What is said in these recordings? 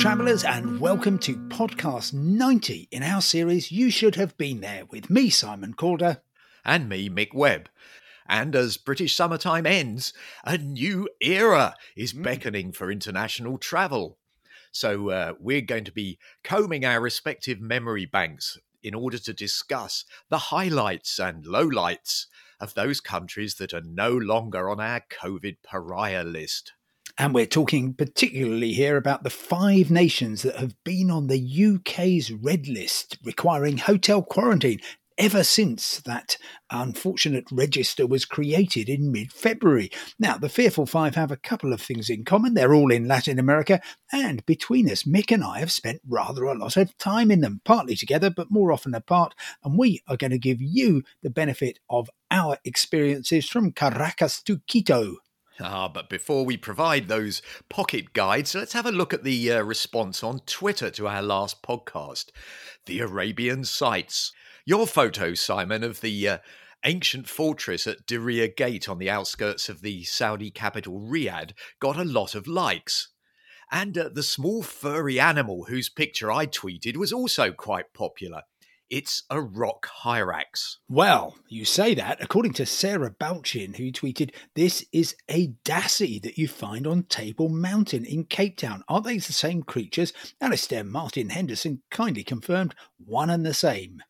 travellers, and welcome to podcast 90 in our series You Should Have Been There with me, Simon Calder. And me, Mick Webb. And as British summertime ends, a new era is Mm. beckoning for international travel. So uh, we're going to be combing our respective memory banks in order to discuss the highlights and lowlights of those countries that are no longer on our COVID pariah list. And we're talking particularly here about the five nations that have been on the UK's red list, requiring hotel quarantine ever since that unfortunate register was created in mid February. Now, the Fearful Five have a couple of things in common. They're all in Latin America, and between us, Mick and I have spent rather a lot of time in them, partly together, but more often apart. And we are going to give you the benefit of our experiences from Caracas to Quito. Ah, but before we provide those pocket guides, let's have a look at the uh, response on Twitter to our last podcast The Arabian Sights. Your photo, Simon, of the uh, ancient fortress at Diriyah Gate on the outskirts of the Saudi capital Riyadh got a lot of likes. And uh, the small furry animal whose picture I tweeted was also quite popular. It's a rock hyrax. Well, you say that. According to Sarah Balchin, who tweeted, This is a dassie that you find on Table Mountain in Cape Town. Aren't they the same creatures? Alistair Martin Henderson kindly confirmed one and the same.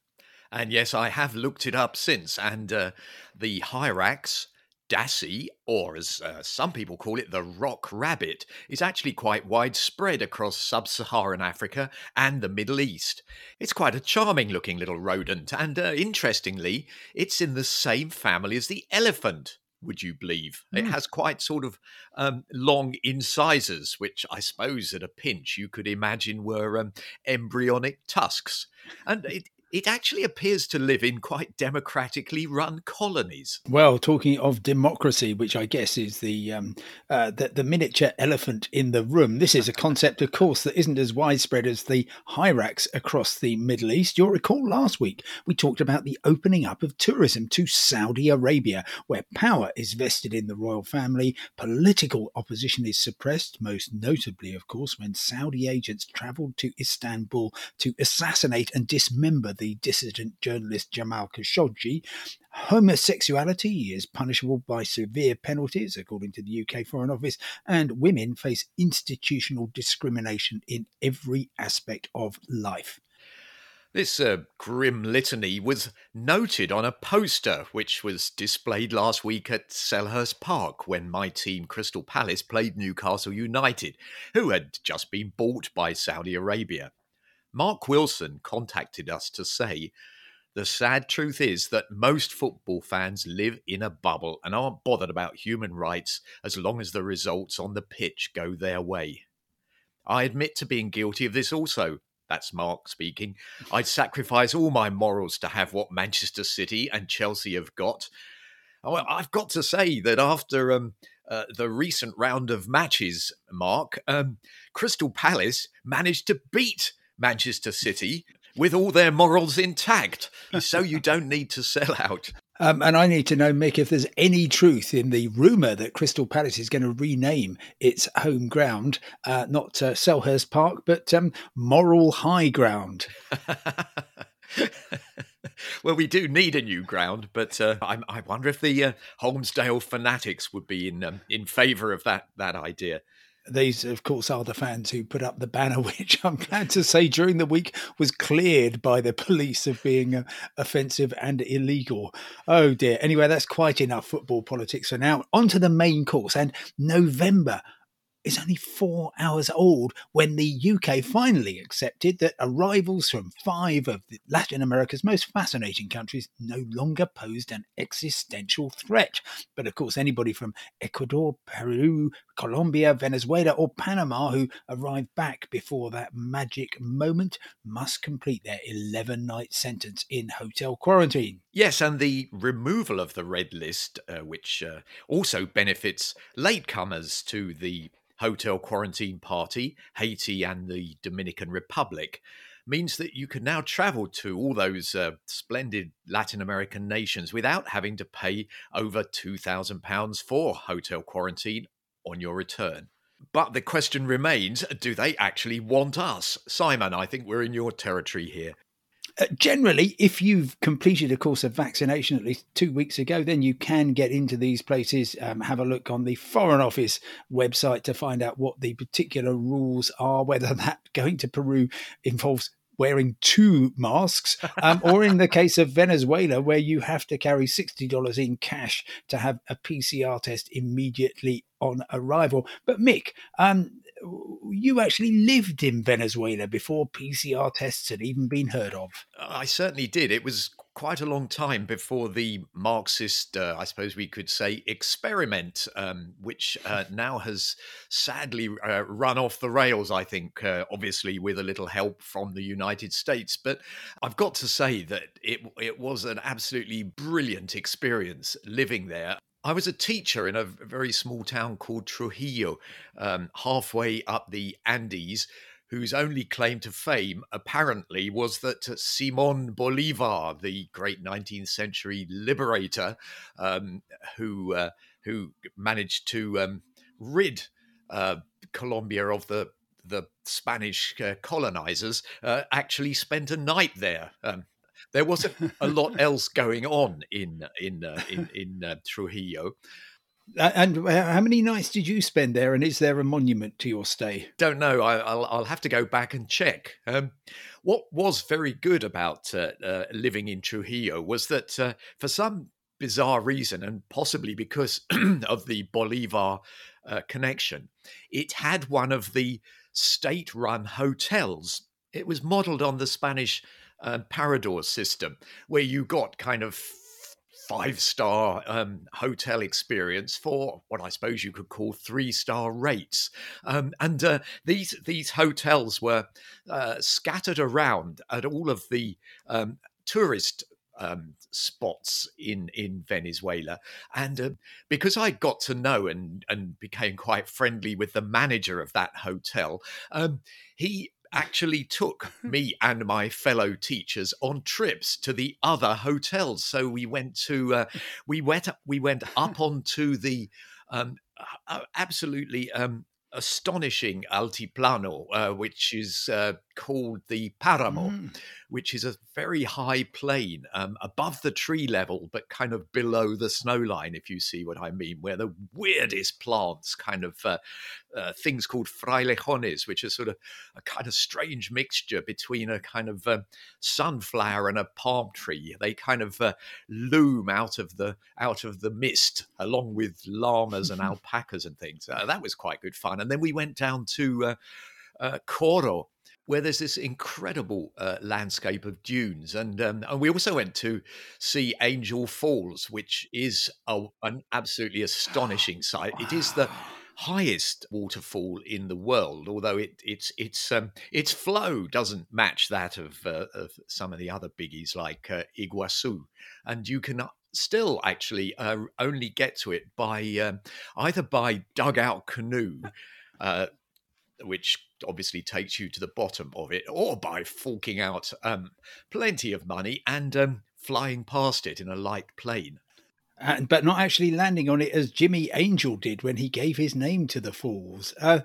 And yes, I have looked it up since, and uh, the hyrax, Dassie, or as uh, some people call it, the rock rabbit, is actually quite widespread across sub Saharan Africa and the Middle East. It's quite a charming looking little rodent, and uh, interestingly, it's in the same family as the elephant. Would you believe? It Hmm. has quite sort of um, long incisors, which I suppose at a pinch you could imagine were um, embryonic tusks. And it, it actually appears to live in quite democratically run colonies. Well, talking of democracy, which I guess is the, um, uh, the the miniature elephant in the room, this is a concept, of course, that isn't as widespread as the hyrax across the Middle East. You'll recall last week we talked about the opening up of tourism to Saudi Arabia, where power is vested in the royal family, political opposition is suppressed, most notably, of course, when Saudi agents travelled to Istanbul to assassinate and dismember the dissident journalist Jamal Khashoggi. Homosexuality is punishable by severe penalties, according to the UK Foreign Office, and women face institutional discrimination in every aspect of life. This uh, grim litany was noted on a poster which was displayed last week at Selhurst Park when my team Crystal Palace played Newcastle United, who had just been bought by Saudi Arabia. Mark Wilson contacted us to say the sad truth is that most football fans live in a bubble and aren't bothered about human rights as long as the results on the pitch go their way. I admit to being guilty of this also. That's Mark speaking. I'd sacrifice all my morals to have what Manchester City and Chelsea have got. Oh, I've got to say that after um, uh, the recent round of matches, Mark, um, Crystal Palace managed to beat Manchester City with all their morals intact. So you don't need to sell out. Um, and I need to know, Mick, if there's any truth in the rumour that Crystal Palace is going to rename its home ground, uh, not uh, Selhurst Park, but um, Moral High Ground. well, we do need a new ground, but uh, I, I wonder if the uh, Holmesdale fanatics would be in um, in favour of that that idea. These, of course, are the fans who put up the banner, which I'm glad to say during the week was cleared by the police of being uh, offensive and illegal. Oh dear. Anyway, that's quite enough football politics for now. On to the main course. And November is only four hours old when the UK finally accepted that arrivals from five of Latin America's most fascinating countries no longer posed an existential threat. But of course, anybody from Ecuador, Peru, Colombia, Venezuela, or Panama who arrived back before that magic moment must complete their 11 night sentence in hotel quarantine. Yes, and the removal of the red list, uh, which uh, also benefits latecomers to the hotel quarantine party, Haiti and the Dominican Republic, means that you can now travel to all those uh, splendid Latin American nations without having to pay over £2,000 for hotel quarantine on your return. But the question remains do they actually want us? Simon, I think we're in your territory here. Uh, generally, if you've completed a course of vaccination at least two weeks ago, then you can get into these places. Um, have a look on the Foreign Office website to find out what the particular rules are, whether that going to Peru involves wearing two masks, um, or in the case of Venezuela, where you have to carry $60 in cash to have a PCR test immediately on arrival. But Mick, um, you actually lived in Venezuela before PCR tests had even been heard of. I certainly did. It was quite a long time before the Marxist, uh, I suppose we could say, experiment, um, which uh, now has sadly uh, run off the rails, I think, uh, obviously with a little help from the United States. But I've got to say that it, it was an absolutely brilliant experience living there. I was a teacher in a very small town called Trujillo, um, halfway up the Andes, whose only claim to fame apparently was that Simon Bolivar, the great 19th century liberator, um, who uh, who managed to um, rid uh, Colombia of the the Spanish uh, colonizers, uh, actually spent a night there. Um, there wasn't a lot else going on in in uh, in, in uh, Trujillo. And how many nights did you spend there? And is there a monument to your stay? Don't know. I, will I'll have to go back and check. Um, what was very good about uh, uh, living in Trujillo was that uh, for some bizarre reason, and possibly because of the Bolivar uh, connection, it had one of the state-run hotels. It was modelled on the Spanish um, Parador system, where you got kind of five star um, hotel experience for what I suppose you could call three star rates. Um, and uh, these these hotels were uh, scattered around at all of the um, tourist um, spots in in Venezuela, and uh, because I got to know and and became quite friendly with the manager of that hotel, um, he actually took me and my fellow teachers on trips to the other hotels. So we went to uh, we went we went up onto the um, uh, absolutely um, astonishing altiplano, uh, which is uh, called the Paramo, mm. which is a very high plain um, above the tree level, but kind of below the snow line, if you see what I mean, where the weirdest plants, kind of uh, uh, things called frailejones, which are sort of a kind of strange mixture between a kind of um, sunflower and a palm tree. They kind of uh, loom out of the out of the mist, along with llamas and alpacas and things. Uh, that was quite good fun. And then we went down to uh, Coro, where there's this incredible uh, landscape of dunes. And, um, and we also went to see Angel Falls, which is a, an absolutely astonishing sight. Wow. It is the highest waterfall in the world, although it, it's its um, its flow doesn't match that of, uh, of some of the other biggies like uh, Iguazu, and you can still actually uh, only get to it by um, either by dugout canoe. Uh, which obviously takes you to the bottom of it, or by forking out um, plenty of money and um, flying past it in a light plane. And, but not actually landing on it as Jimmy Angel did when he gave his name to the falls. Uh,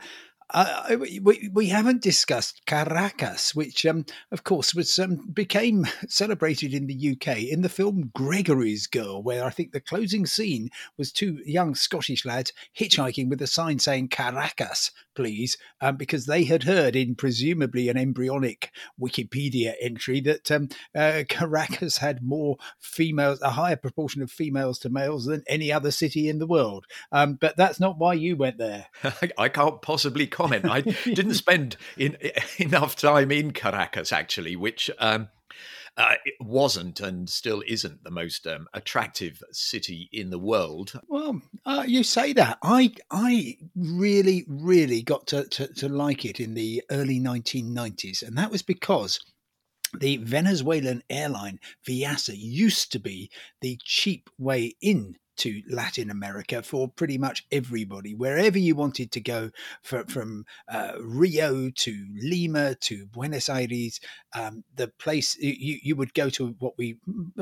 uh, we, we haven't discussed Caracas, which, um, of course, was um, became celebrated in the UK in the film Gregory's Girl, where I think the closing scene was two young Scottish lads hitchhiking with a sign saying Caracas, please, um, because they had heard in presumably an embryonic Wikipedia entry that um, uh, Caracas had more females, a higher proportion of females to males than any other city in the world. Um, but that's not why you went there. I can't possibly comment. I didn't spend in, enough time in Caracas actually, which. Um, uh, it wasn't and still isn't the most um, attractive city in the world. Well, uh, you say that. I I really really got to, to, to like it in the early 1990s, and that was because the Venezuelan airline Viasa used to be the cheap way in to Latin America for pretty much everybody. Wherever you wanted to go, for, from uh, Rio to Lima to Buenos Aires, um, the place you, you would go to what we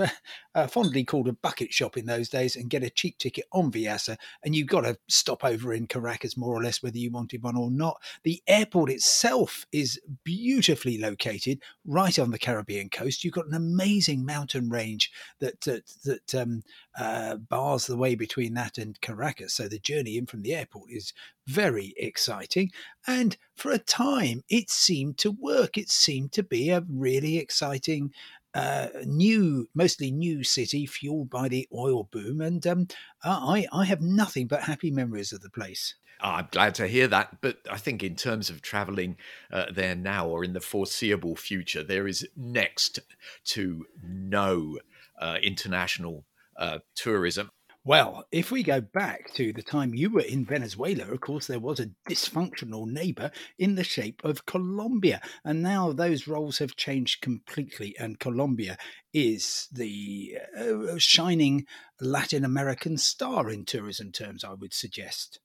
uh, fondly called a bucket shop in those days and get a cheap ticket on Viasa, and you've got to stop over in Caracas more or less whether you wanted one or not. The airport itself is beautifully located right on the Caribbean coast. You've got an amazing mountain range that that, that um, uh, bars the way between that and Caracas. So the journey in from the airport is very exciting. And for a time, it seemed to work. It seemed to be a really exciting uh, new, mostly new city fueled by the oil boom. And um, I, I have nothing but happy memories of the place. I'm glad to hear that. But I think, in terms of traveling uh, there now or in the foreseeable future, there is next to no uh, international uh, tourism. Well, if we go back to the time you were in Venezuela, of course, there was a dysfunctional neighbor in the shape of Colombia. And now those roles have changed completely. And Colombia is the uh, shining Latin American star in tourism terms, I would suggest.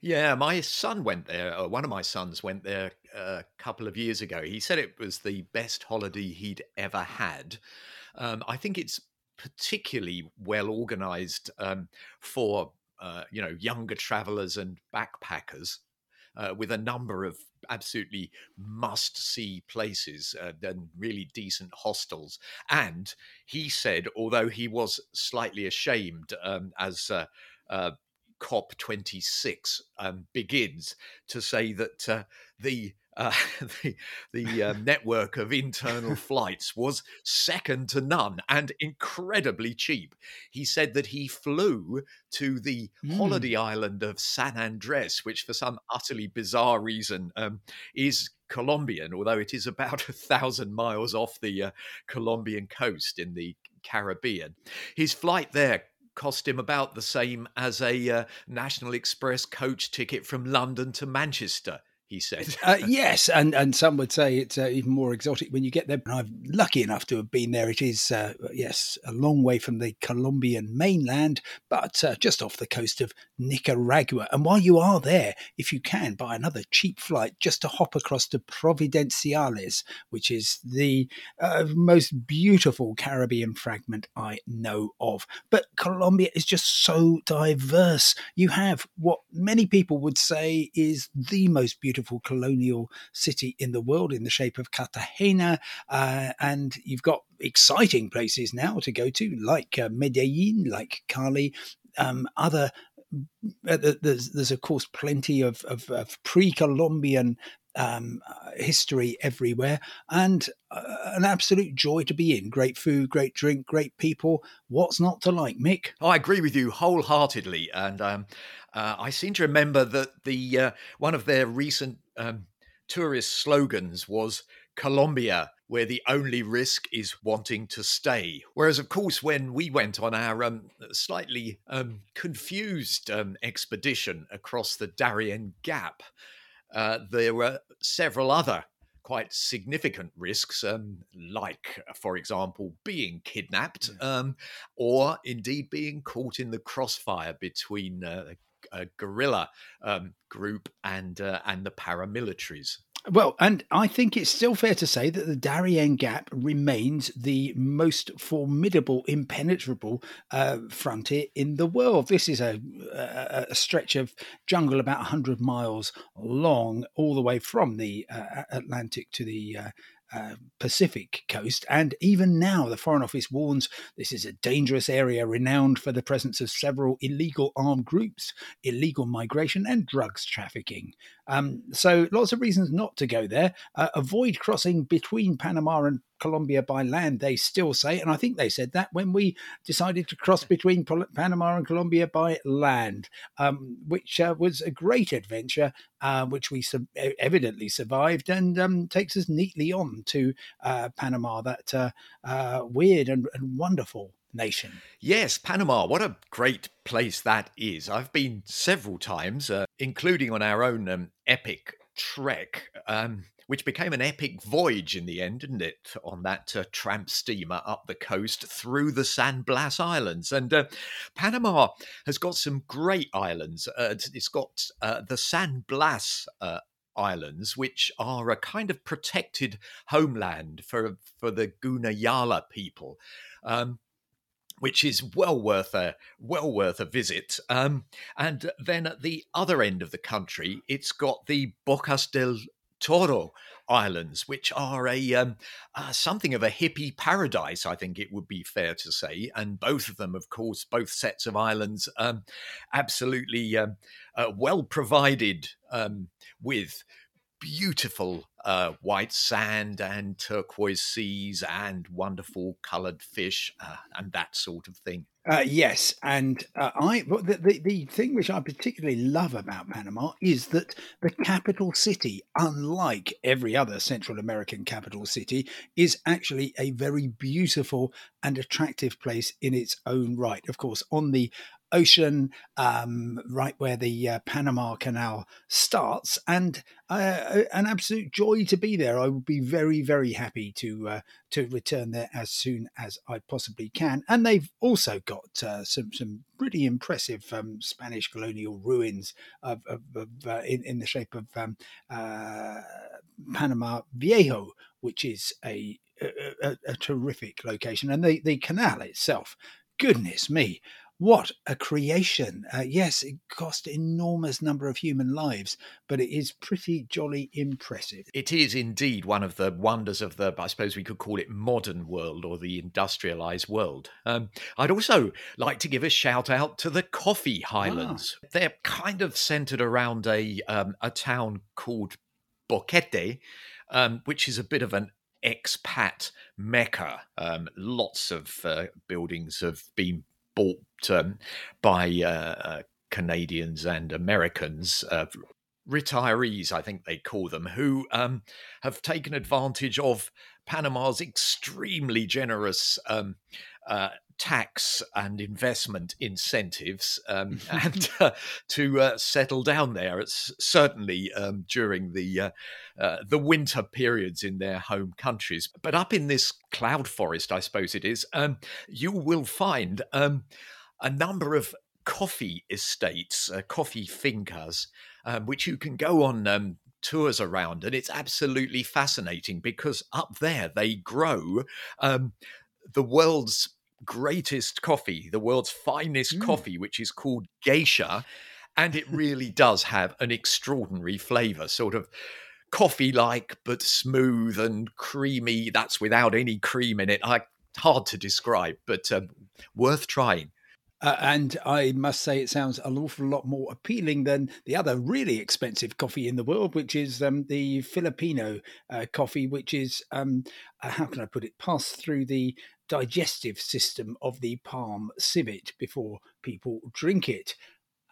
Yeah, my son went there. one of my sons went there uh, a couple of years ago. He said it was the best holiday he'd ever had. Um, I think it's particularly well organized um, for uh, you know younger travelers and backpackers. Uh, with a number of absolutely must see places uh, and really decent hostels. And he said, although he was slightly ashamed um, as uh, uh COP26 um, begins to say that uh, the uh, the, the uh, network of internal flights was second to none and incredibly cheap. He said that he flew to the mm. holiday island of San Andres, which for some utterly bizarre reason um, is Colombian, although it is about a thousand miles off the uh, Colombian coast in the Caribbean. His flight there cost him about the same as a uh, National Express coach ticket from London to Manchester he said. uh, yes, and, and some would say it's uh, even more exotic when you get there. And I'm lucky enough to have been there. It is, uh, yes, a long way from the Colombian mainland, but uh, just off the coast of Nicaragua. And while you are there, if you can, buy another cheap flight just to hop across to Providenciales, which is the uh, most beautiful Caribbean fragment I know of. But Colombia is just so diverse. You have what many people would say is the most beautiful beautiful colonial city in the world in the shape of Cartagena. Uh, and you've got exciting places now to go to, like uh, Medellin, like Cali, um, other uh, there's, there's of course plenty of, of, of pre-Columbian um, history everywhere, and uh, an absolute joy to be in. Great food, great drink, great people. What's not to like, Mick? I agree with you wholeheartedly, and um, uh, I seem to remember that the uh, one of their recent um, tourist slogans was Colombia, where the only risk is wanting to stay. Whereas, of course, when we went on our um, slightly um, confused um, expedition across the Darien Gap, uh, there were several other quite significant risks, um, like, for example, being kidnapped um, or indeed being caught in the crossfire between uh, a guerrilla um, group and uh, and the paramilitaries. Well, and I think it's still fair to say that the Darien Gap remains the most formidable, impenetrable uh, frontier in the world. This is a, a, a, stretch of jungle about 100 miles long, all the way from the uh, Atlantic to the uh, uh, Pacific coast. And even now, the Foreign Office warns this is a dangerous area renowned for the presence of several illegal armed groups, illegal migration, and drugs trafficking. Um, so, lots of reasons not to go there. Uh, avoid crossing between Panama and Colombia by land, they still say. And I think they said that when we decided to cross between Panama and Colombia by land, um, which uh, was a great adventure, uh, which we sub- evidently survived and um, takes us neatly on to uh, Panama, that uh, uh, weird and, and wonderful nation. Yes, Panama. What a great place that is. I've been several times, uh, including on our own um, epic trek. Um, which became an epic voyage in the end, didn't it? On that uh, tramp steamer up the coast through the San Blas Islands. And uh, Panama has got some great islands. Uh, it's got uh, the San Blas uh, Islands, which are a kind of protected homeland for, for the Gunayala people. Um, which is well worth a well worth a visit. Um, and then at the other end of the country, it's got the Bocas del Toro Islands, which are a um, uh, something of a hippie paradise, I think it would be fair to say. And both of them, of course, both sets of islands, um, absolutely um, uh, well provided um, with beautiful uh, white sand and turquoise seas and wonderful coloured fish uh, and that sort of thing. Uh, yes, and uh, I the, the, the thing which I particularly love about Panama is that the capital city, unlike every other Central American capital city, is actually a very beautiful and attractive place in its own right. Of course, on the ocean, um, right where the uh, Panama Canal starts, and uh, an absolute joy to be there. I would be very, very happy to uh, to return there as soon as I possibly can. And they've also got uh, some some pretty impressive um, Spanish colonial ruins of, of, of uh, in, in the shape of um, uh, Panama Viejo, which is a a, a, a, terrific location, and the, the canal itself. Goodness me, what a creation. Uh, yes, it cost enormous number of human lives, but it is pretty jolly impressive. It is indeed one of the wonders of the, I suppose we could call it modern world or the industrialized world. Um, I'd also like to give a shout out to the Coffee Highlands. Ah. They're kind of centered around a, um, a town called Boquete, um, which is a bit of an expat mecca. Um, lots of uh, buildings have been bought um, by uh, uh, Canadians and Americans, uh, retirees, I think they call them, who um, have taken advantage of Panama's extremely generous um, uh, tax and investment incentives um, and uh, to uh, settle down there. It's certainly um, during the uh, uh, the winter periods in their home countries. But up in this cloud forest, I suppose it is, um, you will find um, a number of coffee estates, uh, coffee fincas, um, which you can go on um, tours around, and it's absolutely fascinating because up there they grow um, the world's greatest coffee, the world's finest mm. coffee, which is called geisha. And it really does have an extraordinary flavor, sort of coffee like, but smooth and creamy. That's without any cream in it. I, hard to describe, but um, worth trying. Uh, and I must say, it sounds an awful lot more appealing than the other really expensive coffee in the world, which is um, the Filipino uh, coffee, which is, um, uh, how can I put it, passed through the digestive system of the palm civet before people drink it.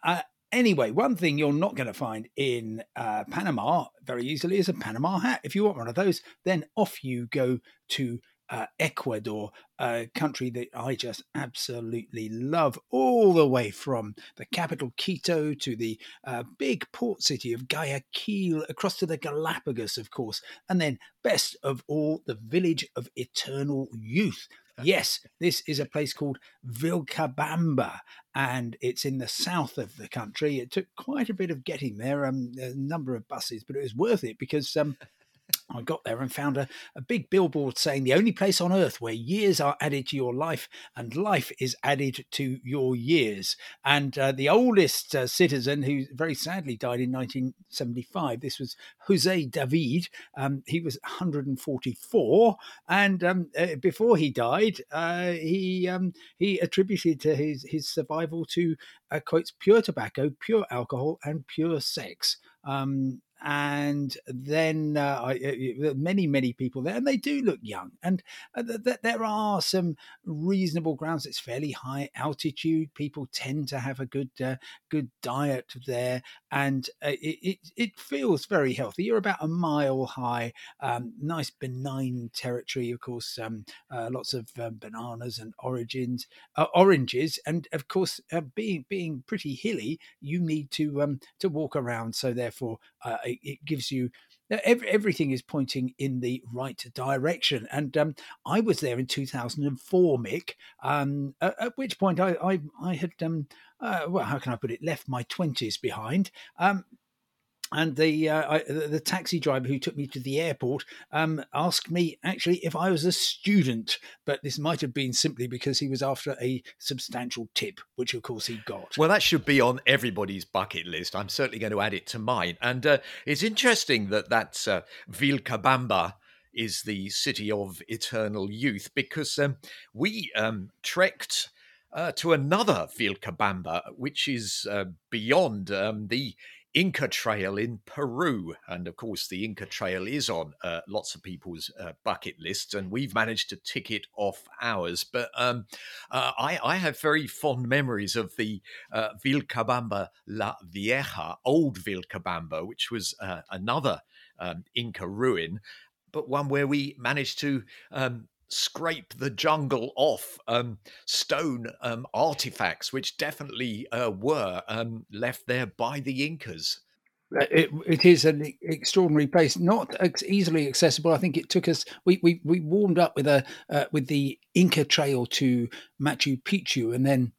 Uh, anyway, one thing you're not going to find in uh, Panama very easily is a Panama hat. If you want one of those, then off you go to uh, Ecuador, a country that I just absolutely love, all the way from the capital Quito to the uh, big port city of Guayaquil, across to the Galapagos, of course, and then best of all, the village of eternal youth. Yes, this is a place called Vilcabamba, and it's in the south of the country. It took quite a bit of getting there, um, a number of buses, but it was worth it because um, I got there and found a, a big billboard saying the only place on earth where years are added to your life and life is added to your years. And uh, the oldest uh, citizen, who very sadly died in 1975, this was Jose David. Um, he was 144. And um, uh, before he died, uh, he um, he attributed his, his survival to, uh, quotes, pure tobacco, pure alcohol, and pure sex. Um, and then uh, I, uh, many many people there and they do look young and uh, th- th- there are some reasonable grounds. It's fairly high altitude. People tend to have a good uh, good diet there and uh, it, it, it feels very healthy. You're about a mile high um, nice benign territory of course um, uh, lots of um, bananas and origins oranges and of course being being pretty hilly you need to um, to walk around. So therefore it, it gives you every, everything is pointing in the right direction. And um, I was there in 2004, Mick, um, at, at, which point I, I, I had, um, uh, well, how can I put it, left my 20s behind. And the, uh, I, the taxi driver who took me to the airport um, asked me actually if I was a student, but this might have been simply because he was after a substantial tip, which of course he got. Well, that should be on everybody's bucket list. I'm certainly going to add it to mine. And uh, it's interesting that that's uh, Vilcabamba is the city of eternal youth because um, we um, trekked. Uh, to another Vilcabamba, which is uh, beyond um, the Inca Trail in Peru. And of course, the Inca Trail is on uh, lots of people's uh, bucket lists, and we've managed to tick it off ours. But um, uh, I, I, have very fond memories of the uh, Vilcabamba La Vieja, old Vilcabamba, which was uh, another um, Inca ruin, but one where we managed to um, scrape the jungle off um, stone um, artifacts, which definitely uh, were um, left there by the Incas. Uh, it, it is an extraordinary place, not easily accessible. I think it took us. We we, we warmed up with a uh, with the Inca Trail to Machu Picchu, and then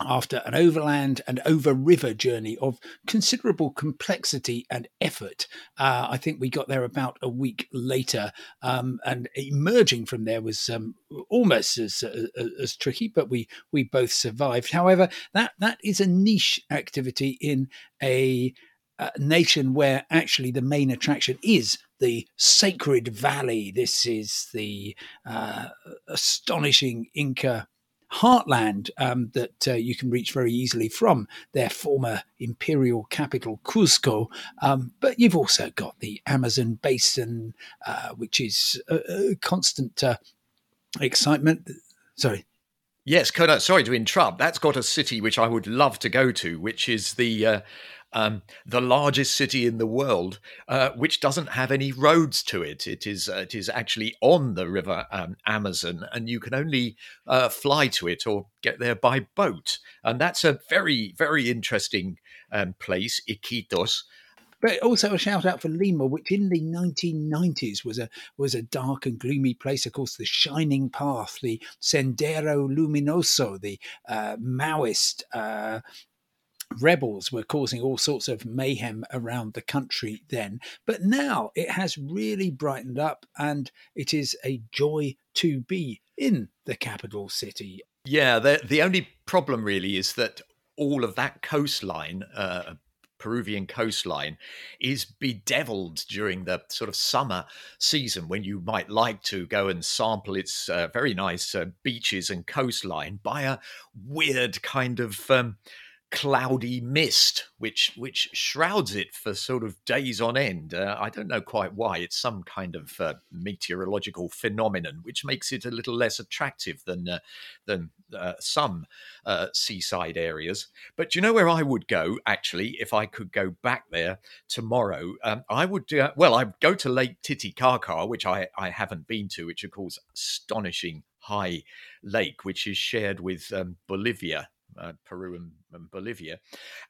after an overland and over river journey of considerable complexity and effort. Uh, I think we got there about a week later, um, and emerging from there was um, almost as, uh, as tricky, but we we both survived. However, that that is a niche activity in a nation where actually the main attraction is the sacred valley. This is the uh, astonishing Inca heartland um, that uh, you can reach very easily from their former imperial capital, Cuzco. Um, but you've also got the Amazon basin, uh, which is a, a constant uh, excitement. Sorry. Yes, Coda, sorry to interrupt. That's got a city which I would love to go to, which is the uh, um, the largest city in the world, uh, which doesn't have any roads to it. It is uh, it is actually on the river um, Amazon, and you can only uh, fly to it or get there by boat. And that's a very very interesting um, place, Iquitos. But also a shout out for Lima, which in the 1990s was a was a dark and gloomy place. Of course, the Shining Path, the Sendero Luminoso, the uh, Maoist uh, rebels were causing all sorts of mayhem around the country then. But now it has really brightened up and it is a joy to be in the capital city. Yeah, the, the only problem really is that all of that coastline, uh, Peruvian coastline is bedeviled during the sort of summer season when you might like to go and sample its uh, very nice uh, beaches and coastline by a weird kind of um, cloudy mist which which shrouds it for sort of days on end. Uh, i don't know quite why. It's some kind of uh, meteorological phenomenon which makes it a little less attractive than uh, than uh, some uh, seaside areas. But you know where i would go actually if i could go back there tomorrow? Um, i would uh, well i'd go to lake titicaca which i i haven't been to which of course astonishing high lake which is shared with um, bolivia uh, Peru and, and, Bolivia.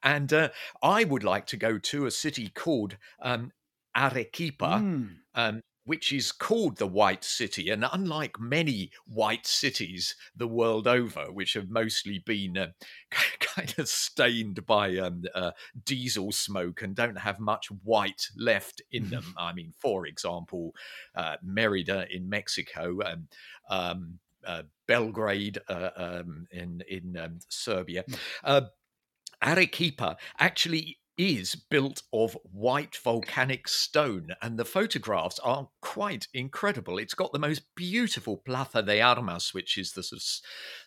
And uh, I would like to go to a city called um, Arequipa. Mm. Um, which is called the White City. And unlike many white cities the world over, which have mostly been uh, kind of stained by um, uh, diesel smoke and don't have much white left in them, I mean, for example, uh, Merida in Mexico, and um, uh, Belgrade uh, um, in in um, Serbia. Hmm. Uh, Arequipa actually is built of white volcanic stone, and the photographs are quite incredible. It's got the most beautiful Plaza de Armas, which is the sort of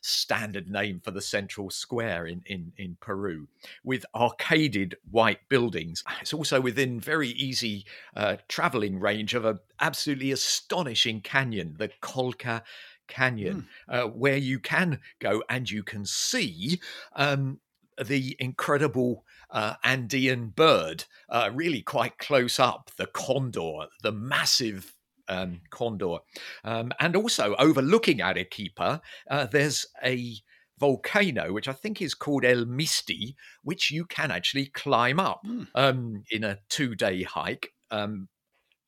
standard name for the central square in, in, in Peru, with arcaded white buildings. It's also within very easy uh, traveling range of an absolutely astonishing canyon, the Colca Canyon, mm. uh, where you can go and you can see um, the incredible uh, Andean bird, uh, really quite close up, the condor, the massive um, condor. Um, and also overlooking Arequipa, uh, there's a volcano, which I think is called El Misti, which you can actually climb up mm. um, in a two day hike. Um,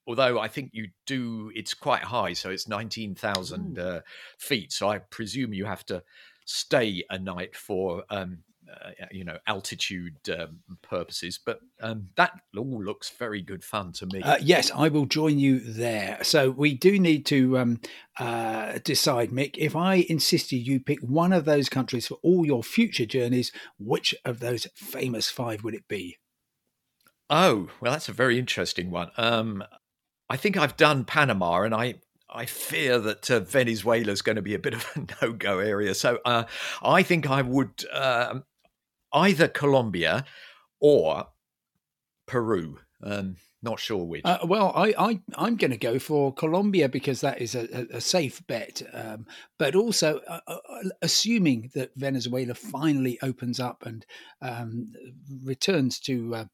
although I think you do, it's quite high, so it's nineteen thousand uh, feet. So I presume you have to stay a night for um, uh, you know altitude um, purposes but um, that all looks very good fun to me. Uh, yes i will join you there. So we do need to um, uh, decide mick if i insisted you pick one of those countries for all your future journeys which of those famous five would it be? Oh well that's a very interesting one. Um, i think i've done panama and i I fear that uh, Venezuela is going to be a bit of a no-go area. So uh, I think I would uh, either Colombia or Peru. Um, not sure which. Uh, well, I, I I'm going to go for Colombia because that is a, a safe bet. Um, but also, uh, uh, assuming that Venezuela finally opens up and um, returns to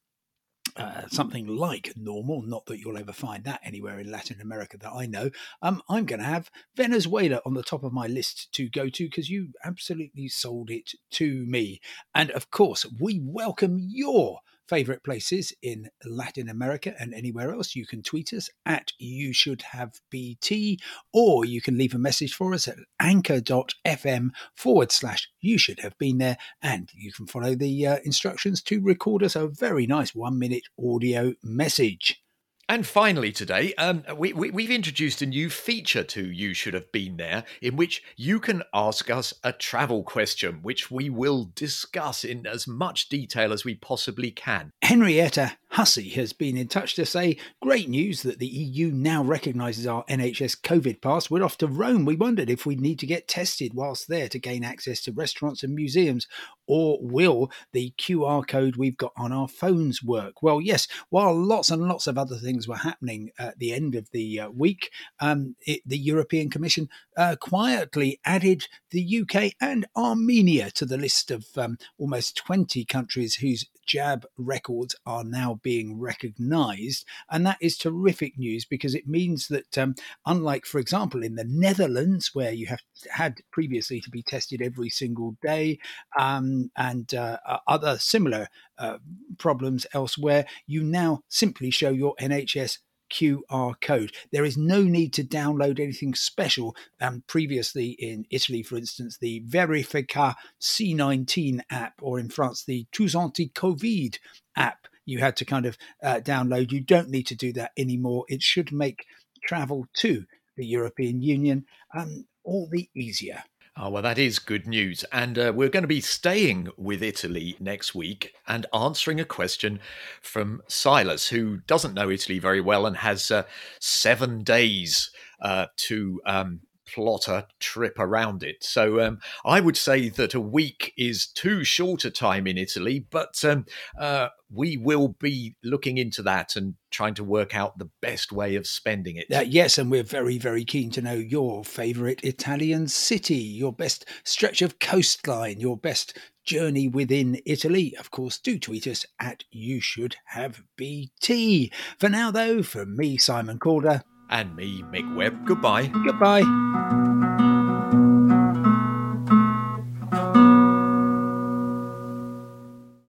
uh, something like normal, not that you'll ever find that anywhere in Latin America that I know, um, I'm going to have Venezuela on the top of my list to go to because you absolutely sold it to me. And of course, we welcome your favorite places in Latin America and anywhere else, you can tweet us at you should have BT, or you can leave a message for us at anchor.fm forward slash you should have been there. And you can follow the uh, instructions to record us a very nice one minute audio message. And finally, today, um, we, we, we've introduced a new feature to You Should Have Been There, in which you can ask us a travel question, which we will discuss in as much detail as we possibly can. Henrietta Hussey has been in touch to say, Great news that the EU now recognises our NHS COVID pass. We're off to Rome. We wondered if we'd need to get tested whilst there to gain access to restaurants and museums, or will the QR code we've got on our phones work? Well, yes, while lots and lots of other things were happening at the end of the uh, week, um, it, the European Commission uh, quietly added the UK and Armenia to the list of um, almost 20 countries whose jab records are now being recognized. And that is terrific news because it means that, um, unlike, for example, in the Netherlands, where you have had previously to be tested every single day, um, and uh, other similar uh, problems elsewhere, you now simply show your NHS QR code. There is no need to download anything special. Um, previously in Italy, for instance, the Verifica C19 app, or in France, the Tous Anti Covid app, you had to kind of uh, download. You don't need to do that anymore. It should make travel to the European Union um, all the easier. Oh, well, that is good news. And uh, we're going to be staying with Italy next week and answering a question from Silas, who doesn't know Italy very well and has uh, seven days uh, to um, plot a trip around it. So um, I would say that a week is too short a time in Italy, but um, uh, we will be looking into that and trying to work out the best way of spending it. Uh, yes, and we're very, very keen to know your favourite Italian city, your best stretch of coastline, your best journey within Italy. Of course, do tweet us at You Should Have BT. For now, though, from me, Simon Calder. And me, Mick Webb, goodbye. Goodbye.